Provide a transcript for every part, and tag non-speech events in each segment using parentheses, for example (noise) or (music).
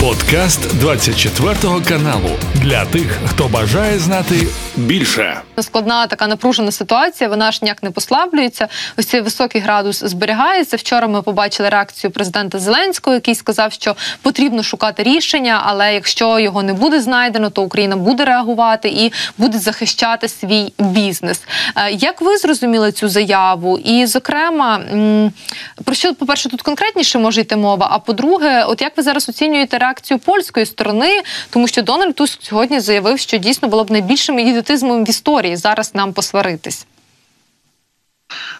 Подкаст 24 каналу для тих, хто бажає знати більше. Складна така напружена ситуація. Вона ж ніяк не послаблюється. Ось цей високий градус зберігається. Вчора ми побачили реакцію президента Зеленського, який сказав, що потрібно шукати рішення, але якщо його не буде знайдено, то Україна буде реагувати і буде захищати свій бізнес. Е, як ви зрозуміли цю заяву? І, зокрема, про що по перше, тут конкретніше може йти мова? А по-друге, от як ви зараз оцінюєте реакцію польської сторони, тому що Дональд Туск сьогодні заявив, що дійсно було б найбільшим ідіотизмом в історії зараз нам посваритись.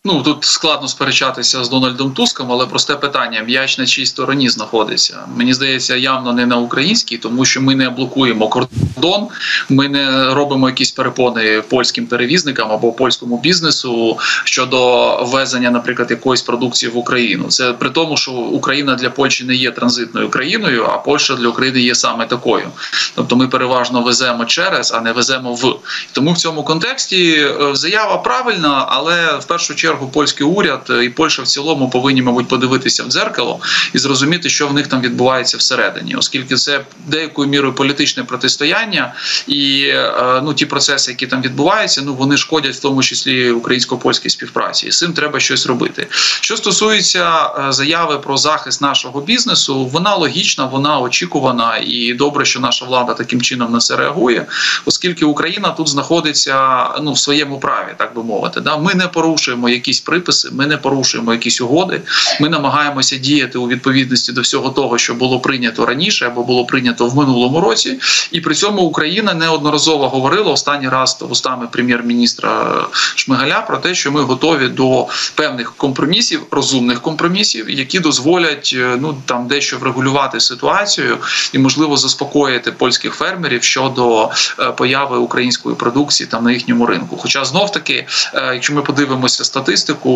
Ну тут складно сперечатися з Дональдом Туском, але просте питання: м'яч на чій стороні знаходиться. Мені здається, явно не на українській, тому що ми не блокуємо кордон, ми не робимо якісь перепони польським перевізникам або польському бізнесу щодо ввезення, наприклад, якоїсь продукції в Україну. Це при тому, що Україна для Польщі не є транзитною країною, а Польща для України є саме такою. Тобто, ми переважно веземо через, а не веземо в. Тому в цьому контексті е, заява правильна, але в першу чергу чергу польський уряд е, і Польща в цілому повинні, мабуть, подивитися в дзеркало і зрозуміти, що в них там відбувається всередині, оскільки це деякою мірою політичне протистояння, і е, ну ті процеси, які там відбуваються, ну вони шкодять в тому числі українсько-польській співпраці. І з цим треба щось робити. Що стосується е, заяви про захист нашого бізнесу, вона логічна, вона очікувана, і добре, що наша влада таким чином на це реагує, оскільки Україна тут знаходиться ну в своєму праві, так би мовити. Да, ми не порушуємо якісь приписи, ми не порушуємо якісь угоди. Ми намагаємося діяти у відповідності до всього того, що було прийнято раніше або було прийнято в минулому році. І при цьому Україна неодноразово говорила останній раз устами прем'єр-міністра Шмигаля про те, що ми готові до певних компромісів, розумних компромісів, які дозволять е, ну там дещо врегулювати ситуацію і можливо заспокоїти польських фермерів щодо е, появи української продукції там на їхньому ринку. Хоча знов таки, е, якщо ми подивимося статистику,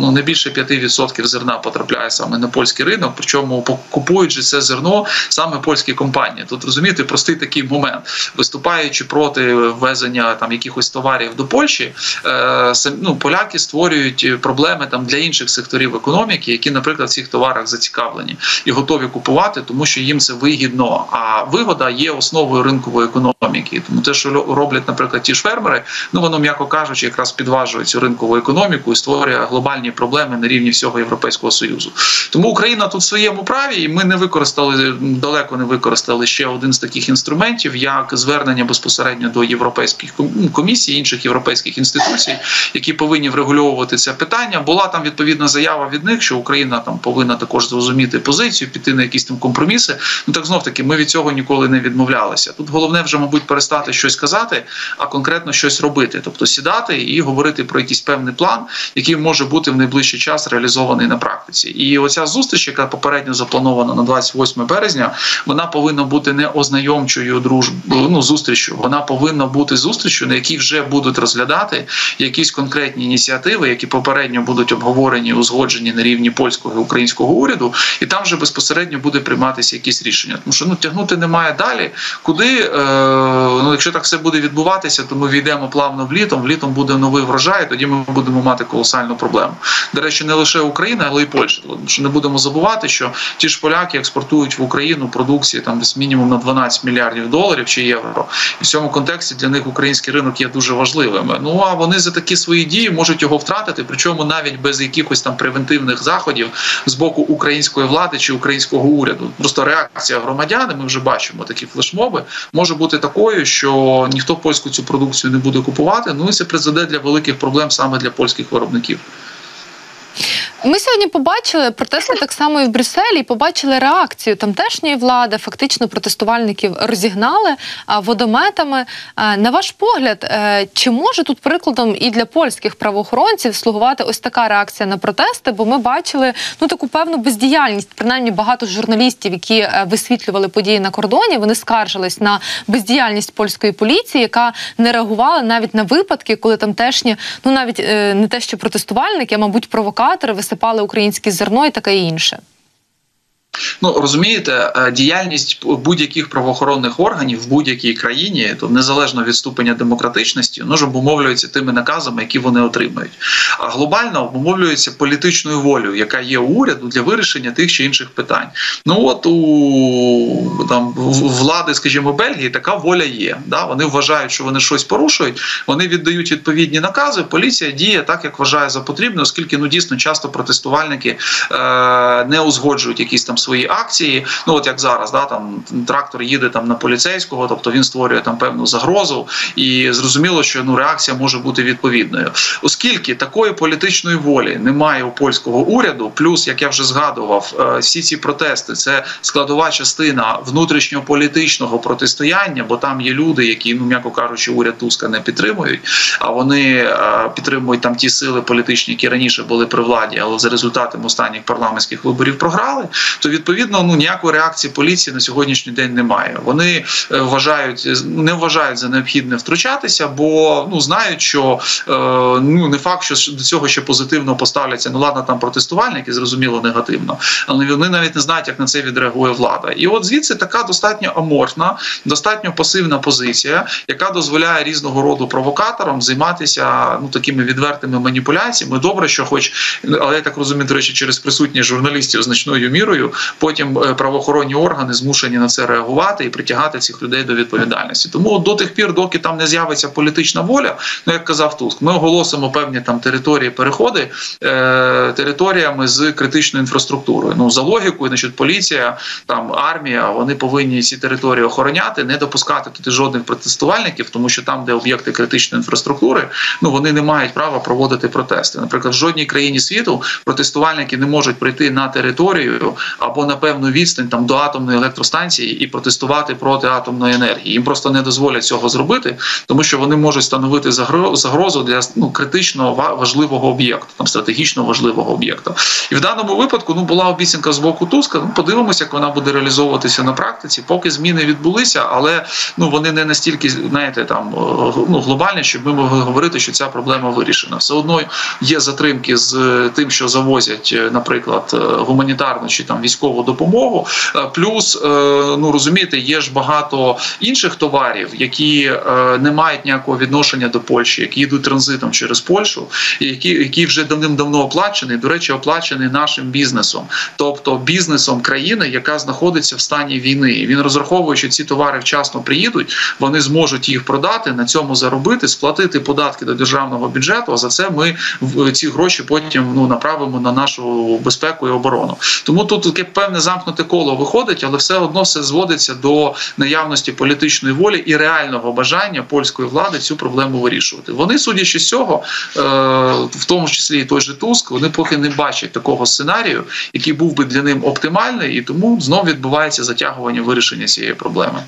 ну не більше 5% зерна потрапляє саме на польський ринок. Причому купують це зерно саме польські компанії. Тут розумієте, простий такий момент, виступаючи проти ввезення там якихось товарів до Польщі, е, ну, поляки створюють проблеми там для інших секторів економіки, які, наприклад, в цих товарах зацікавлені і готові купувати, тому що їм це вигідно. А вигода є основою ринкової економіки. Тому те, що роблять, наприклад, ті ж фермери, ну воно м'яко кажучи, якраз підважує цю ринкову економіку економіку і створює глобальні проблеми на рівні всього європейського союзу. Тому Україна тут в своєму праві, і ми не використали далеко не використали ще один з таких інструментів, як звернення безпосередньо до європейських ну, комісій, інших європейських інституцій, які повинні врегульовувати це питання. Була там відповідна заява від них, що Україна там повинна також зрозуміти позицію, піти на якісь там компроміси. Ну так знов таки, ми від цього ніколи не відмовлялися. Тут головне вже, мабуть, перестати щось казати, а конкретно щось робити, тобто сідати і говорити про якийсь певний план, який може бути в найближчий час реалізований на практиці. І оця зустріч, яка попередньо запланована на 28 березня, вона повинна бути не ознайомчою дружбою, ну зустрічю. Вона повинна бути зустрічю, на якій вже будуть розглядати якісь конкретні ініціативи, які попередньо будуть обговорені, узгоджені на рівні польського і українського уряду, і там вже безпосередньо буде прийматися якісь рішення. Тому що ну тягнути немає далі. Куди е, ну, якщо так все буде відбуватися, то ми війдемо плавно в літом. В літом буде новий врожай. Тоді ми будемо мати колосальну проблему. До речі, не лише Україна, але й Польща. Що не будемо забувати, що ті ж поляки експортують в Україну продукції там десь мінімум на 12 мільярдів доларів чи євро. І в цьому контексті для них український ринок є дуже важливим. Ну а вони за такі свої дії можуть його втратити, причому навіть без якихось там превентивних заходів з боку української влади чи українського уряду. Просто реакція громадян, ми вже бачимо такі флешмоби, може бути такою, що ніхто польську цю продукцію не буде купувати. Ну і це призведе для великих проблем саме для польських виробників. Ми сьогодні побачили протести так само і в Брюсселі. Побачили реакцію тамтешньої влади. Фактично протестувальників розігнали водометами. На ваш погляд, е, чи може тут прикладом і для польських правоохоронців слугувати ось така реакція на протести? Бо ми бачили ну таку певну бездіяльність. Принаймні багато журналістів, які е, висвітлювали події на кордоні, вони скаржились на бездіяльність польської поліції, яка не реагувала навіть на випадки, коли тамтешні, ну навіть е, не те, що протестувальники, а мабуть, провокатори висипали українське зерно і таке інше. Ну розумієте, е, діяльність будь-яких правоохоронних органів в будь-якій країні, то незалежно від ступеня демократичності, ну ж обумовлюється тими наказами, які вони отримують. А глобально обумовлюється політичною волею, яка є у уряду для вирішення тих чи інших питань. Ну от у там влади, скажімо, Бельгії, така воля є. Да? Вони вважають, що вони щось порушують. Вони віддають відповідні накази. Поліція діє так, як вважає за потрібне, оскільки ну дійсно часто протестувальники е, не узгоджують якісь там свої акції. Ну от як зараз, да там трактор їде там на поліцейського, тобто він створює там певну загрозу, і зрозуміло, що ну реакція може бути відповідною, оскільки такої політичної волі немає у польського уряду. Плюс, як я вже згадував, е, всі ці протести це складова частина внутрішньополітичного протистояння, бо там є люди, які ну м'яко кажучи, уряд Туска не підтримують. А вони е, підтримують там ті сили політичні, які раніше були при владі, але за результатами останніх парламентських виборів програли. То відповідно ну ніякої реакції поліції на сьогоднішній день немає. Вони е, вважають, не вважають за необхідне втручатися, бо ну знають, що е, ну не факт, що до цього ще позитивно поставляться. Ну ладно, там протестувальники зрозуміло негативно, але вони навіть не знають, як на це відреагує влада. І от звідси така достатньо аморфна, достатньо пасивна позиція, яка дозволяє різного роду провокаторам займатися ну такими відвертими маніпуляціями. Добре, що, хоч але я так розумію, до речі, через присутність журналістів значною мірою, потім е, правоохоронні органи змушені на це реагувати і притягати цих людей до відповідальності. Тому до тих пір, доки там не з'явиться політична воля, ну як казав Туск, ми оголосимо певні там території переходи е, територіями з критичною інфраструктурою. Ну за логікою, значить, поліція, там армія, вони повинні ці території охороняти, не допускати туди жодних протестувальників, тому що там, де об'єкти критичної інфраструктури, ну вони не мають права проводити протести. Наприклад, в жодній країні світу протестувальники не можуть прийти на територію або на певну відстань там до атомної електростанції і протестувати проти атомної енергії. Їм просто не дозволять цього зробити, тому що вони можуть становити загрозу для ну критично важливого об'єкту, там стратегічно важливого об'єкта. І в даному випадку ну була обіцянка з боку Туска. Ну подивимося, як вона буде реалізовуватися на практиці. Поки зміни відбулися, але ну вони не настільки знаєте там ну глобальні, щоб ми могли говорити, що ця проблема вирішена. Все одно є затримки з тим, що завозять, е, наприклад, е, гуманітарну чи там військову допомогу. Е, плюс ну розумієте, є ж багато інших товарів, які не мають ніякого відношення до Польщі, які йдуть транзитом через Польщу, і які які вже давним-давно оплачені. До речі, оплачені нашим бізнесом, тобто бізнесом країни, яка знаходиться в стані війни. І Він розраховує, що ці товари вчасно приїдуть, вони зможуть їх продати, на цьому заробити, сплатити податки до державного бюджету. А за це ми ці гроші потім ну направимо на нашу безпеку і оборону. Тому тут таке певне замкнуте коло виходить, але все одно все зводиться до наявності політичної волі і реального бажання польської влади цю проблему вирішувати. Вони, судячи з цього, е, в тому числі і той же Туск, вони поки не бачать такого сценарію, який був би для ним оптимальний, і тому знов відбувається затягування вирішення цієї проблеми.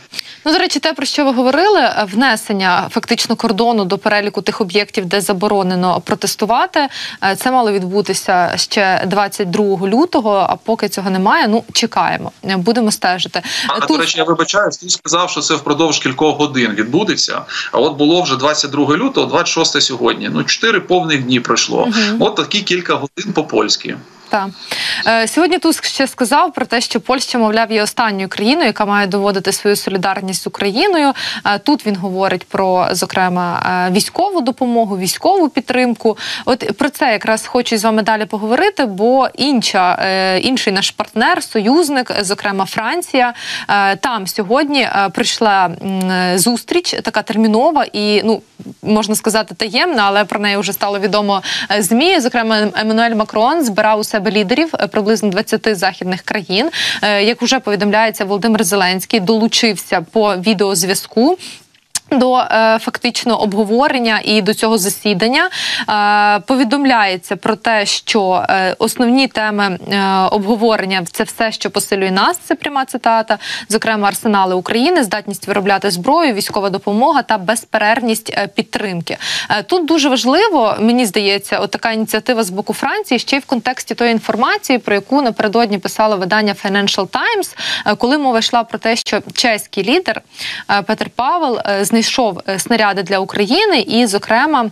Ну, до речі, те про що ви говорили, внесення фактично кордону до переліку тих об'єктів, де заборонено протестувати. Е, це мало відбутися ще 22 лютого. А поки цього немає, ну чекаємо, будемо стежити. А Тут... до речі, я вибачаюсь, ти сказав, що це впродовж кількох годин відбудеться. А от було вже 22 лютого, 26 сьогодні. Ну чотири повних дні пройшло. Угу. От такі кілька годин по польськи. Так. Е, сьогодні Туск ще сказав про те, що Польща, мовляв, є останньою країною, яка має доводити свою солідарність з Україною. Е, тут він говорить про зокрема е, військову допомогу, військову підтримку. От про це якраз хочу з вами далі поговорити. Бо інша інший наш партнер, союзник, зокрема Франція, там сьогодні прийшла зустріч, така термінова і ну можна сказати таємна, але про неї вже стало відомо змі. Зокрема, Еммануель Макрон збирав у себе себе лідерів е, приблизно 20 західних країн. Е, як вже повідомляється, Володимир Зеленський долучився по відеозв'язку. До е, фактично обговорення і до цього засідання е, повідомляється про те, що е, основні теми е, обговорення це все, що посилює нас. Це пряма цитата, зокрема арсенали України, здатність виробляти зброю, військова допомога та безперервність е, підтримки. Е, тут дуже важливо, мені здається, от така ініціатива з боку Франції ще й в контексті тої інформації, про яку напередодні писало видання Financial Times, коли мова йшла про те, що чеський лідер Петр Павел е, знайшов е, снаряди для України, і, зокрема.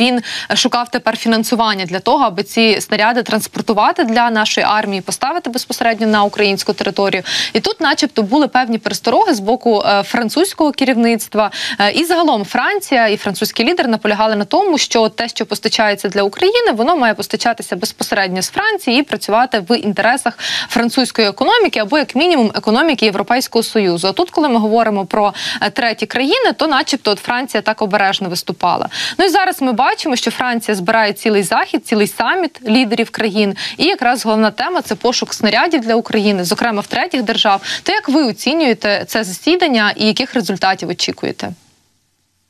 Він шукав тепер фінансування для того, аби ці снаряди транспортувати для нашої армії, поставити безпосередньо на українську територію. І тут, начебто, були певні перестороги з боку е, французького керівництва. Е, і загалом Франція і французький лідер наполягали на тому, що те, що постачається для України, воно має постачатися безпосередньо з Франції і працювати в інтересах французької економіки або як мінімум економіки Європейського союзу. А тут, коли ми говоримо про е, треті країни, то, начебто, от Франція так обережно виступала. Ну і зараз зараз ми бачимо, що Франція збирає цілий захід, цілий саміт лідерів країн. І якраз головна тема це пошук снарядів для України, зокрема в третіх держав. То як ви оцінюєте це засідання і яких результатів очікуєте?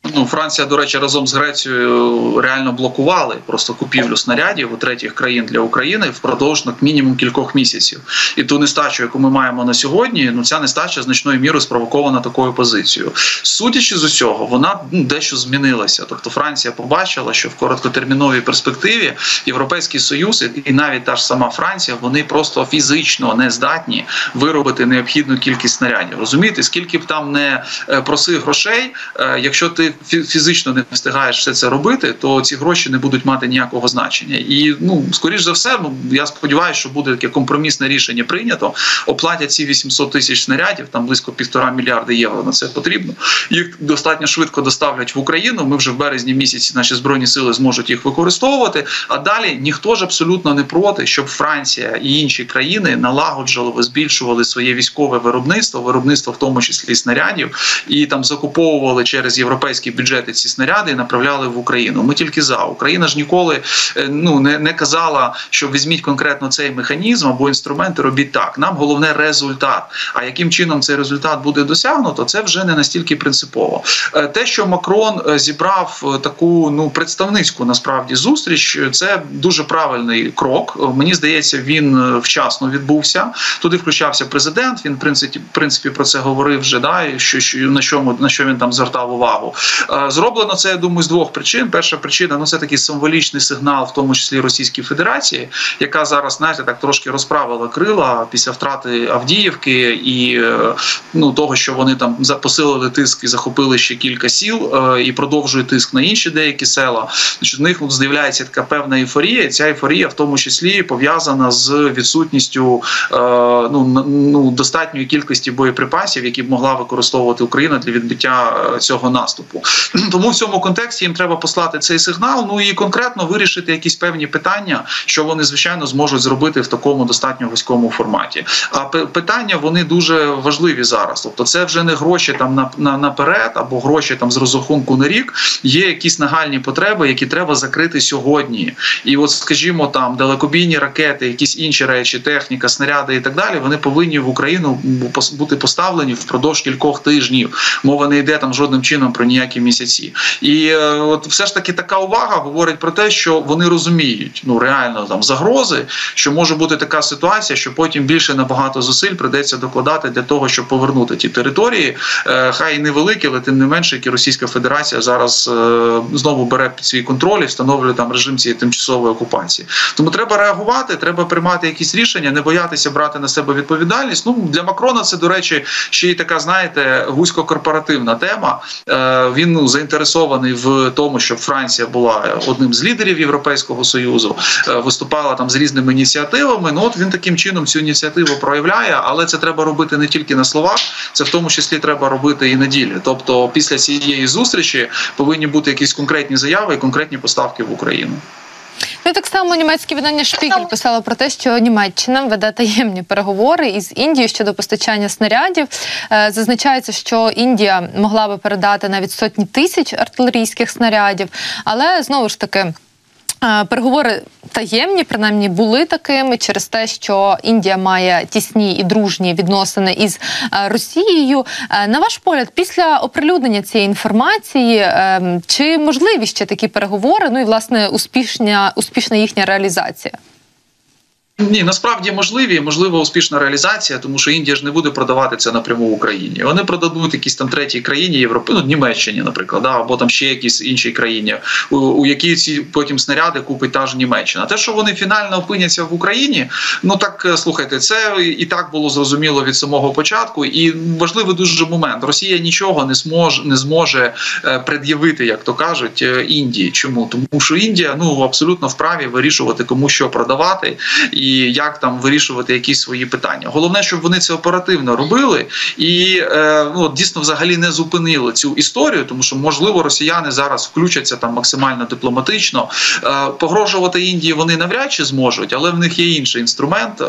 Ну, Франція, до речі, разом з Грецією реально блокували просто купівлю снарядів у третіх країн для України впродовж ну, мінімум кількох місяців. І ту нестачу, яку ми маємо на сьогодні, ну ця нестача значною мірою спровокована такою позицією. Судячи з усього, вона ну, дещо змінилася. Тобто Франція побачила, що в короткотерміновій перспективі Європейський Союз і навіть та ж сама Франція, вони просто фізично не здатні виробити необхідну кількість снарядів. Розумієте, скільки б там не е, просив грошей, е, якщо ти фізично не встигаєш все це робити, то ці гроші не будуть мати ніякого значення. І ну скоріш за все, ну я сподіваюся, що буде таке компромісне рішення прийнято. Оплатять ці 800 тисяч снарядів, там близько півтора мільярди євро. На це потрібно. Їх достатньо швидко доставлять в Україну. Ми вже в березні місяці наші збройні сили зможуть їх використовувати. А далі ніхто ж абсолютно не проти, щоб Франція і інші країни налагоджували, збільшували своє військове виробництво, виробництво в тому числі снарядів, і там закуповували через європейські європейські бюджети ці снаряди і направляли в Україну. Ми тільки за Україна ж ніколи е, ну не не казала, що візьміть конкретно цей механізм або інструменти. Робіть так. Нам головне результат. А яким чином цей результат буде досягнуто, це вже не настільки принципово. Е, те, що Макрон е, зібрав таку ну представницьку насправді зустріч, це дуже правильний крок. Мені здається, він вчасно відбувся. Туди включався президент. Він в принципі в принципі про це говорив вже. Да, що, що на чому на що він там звертав увагу. Е, зроблено це, я думаю, з двох причин. Перша причина ну це такий символічний сигнал, в тому числі Російській Федерації, яка зараз, знаєте, так трошки розправила крила після втрати Авдіївки і е, ну того, що вони там посилили тиск і захопили ще кілька сіл, е, і продовжують тиск на інші деякі села. Значить, в них ну, з'являється така певна ейфорія. Ця ейфорія в тому числі пов'язана з відсутністю ну ну достатньої кількості боєприпасів, які б могла використовувати Україна для відбиття цього наступу (clears throat) Тому в цьому контексті їм треба послати цей сигнал. Ну і конкретно вирішити якісь певні питання, що вони звичайно зможуть зробити в такому достатньо вузькому форматі. А питання вони дуже важливі зараз. Тобто, це вже не гроші там на, на наперед або гроші там з розрахунку на рік. Є якісь нагальні потреби, які треба закрити сьогодні. І, от, скажімо, там далекобійні ракети, якісь інші речі, техніка, снаряди і так далі. Вони повинні в Україну бути поставлені впродовж кількох тижнів. Мова не йде там жодним чином про ніякі місяці. І е, от все ж таки така увага говорить про те, що вони розуміють ну реально там загрози, що може бути така ситуація, що потім більше набагато зусиль придеться докладати для того, щоб повернути ті території, е, хай і невеликі, але тим не менше, які Російська Федерація зараз е, знову бере під свій контроль і встановлює там режим цієї тимчасової окупації. Тому треба реагувати, треба приймати якісь рішення, не боятися брати на себе відповідальність. Ну для Макрона це до речі ще й така, знаєте, вузькокорпоративна тема він ну, заінтересований в тому, щоб Франція була одним з лідерів Європейського союзу, е, виступала там з різними ініціативами. Ну от він таким чином цю ініціативу проявляє, але це треба робити не тільки на словах, це в тому числі треба робити і на ділі. Тобто, після цієї зустрічі повинні бути якісь конкретні заяви і конкретні поставки в Україну. Ну так само німецьке видання Шпігель писало про те, що Німеччина веде таємні переговори із Індією щодо постачання снарядів. Е, зазначається, що Індія могла би передати навіть сотні тисяч артилерійських снарядів, але знову ж таки. Переговори таємні, принаймні були такими через те, що Індія має тісні і дружні відносини із е, Росією. Е, на ваш погляд, після оприлюднення цієї інформації, ем, чи можливі ще такі переговори? Ну і власне успішна, успішна їхня реалізація? Ні, насправді можливі, можливо, успішна реалізація, тому що Індія ж не буде продавати це напряму Україні. Вони продадуть якісь там третій країні Європи, ну Німеччині, наприклад, да, або там ще якійсь іншій країні, у, у якій ці потім снаряди купить та ж Німеччина. Те, що вони фінально опиняться в Україні, ну так е, слухайте, це і так було зрозуміло від самого початку. І важливий дуже момент: Росія нічого не зможе не зможе е, пред'явити, як то кажуть, е, Індії. Чому тому, що Індія ну абсолютно вправі вирішувати, кому що продавати і як там вирішувати якісь свої питання. Головне, щоб вони це оперативно робили і е, ну дійсно взагалі не зупинили цю історію, тому що можливо росіяни зараз включаться там максимально дипломатично. Е, погрожувати Індії вони навряд чи зможуть, але в них є інший інструмент. Е,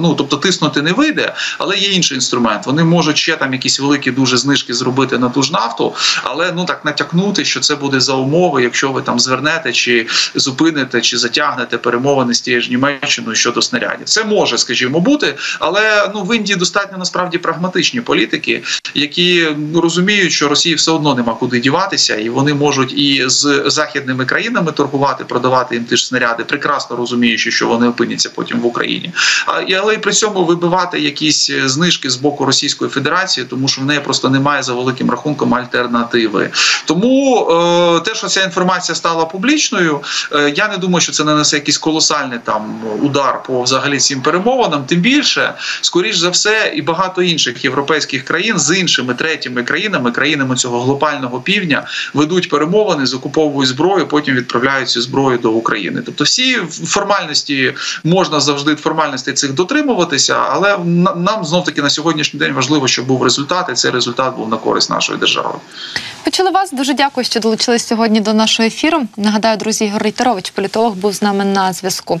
ну тобто тиснути не вийде, але є інший інструмент. Вони можуть ще там якісь великі дуже знижки зробити на ту ж нафту, але ну так натякнути, що це буде за умови, якщо ви там звернете чи зупините, чи затягнете перемовини з тією ж Німеччиною щодо снарядів. Це може, скажімо, бути, але ну в Індії достатньо насправді прагматичні політики, які розуміють, що Росії все одно нема куди діватися, і вони можуть і з західними країнами торгувати, продавати їм ті ж снаряди, прекрасно розуміючи, що вони опиняться потім в Україні. А але й при цьому вибивати якісь знижки з боку Російської Федерації, тому що в неї просто немає за великим рахунком альтернативи. Тому е, те, що ця інформація стала публічною, е, я не думаю, що це нанесе якийсь колосальний там удар по взагалі цим перемовинам. Тим більше, скоріш за все, і багато інших європейських країн з іншими третіми країнами, країнами цього глобального півдня, ведуть перемовини, закуповують зброю, потім відправляють цю зброю до України. Тобто, всі формальності можна завжди формальностей цих дотримуватися, але нам знов таки на сьогоднішній день важливо, щоб був результат, і цей результат був на користь нашої держави. Почули вас. Дуже дякую, що долучились сьогодні до нашого ефіру. Нагадаю, друзі, Ігор Рейтерович, політолог, був з нами на зв'язку.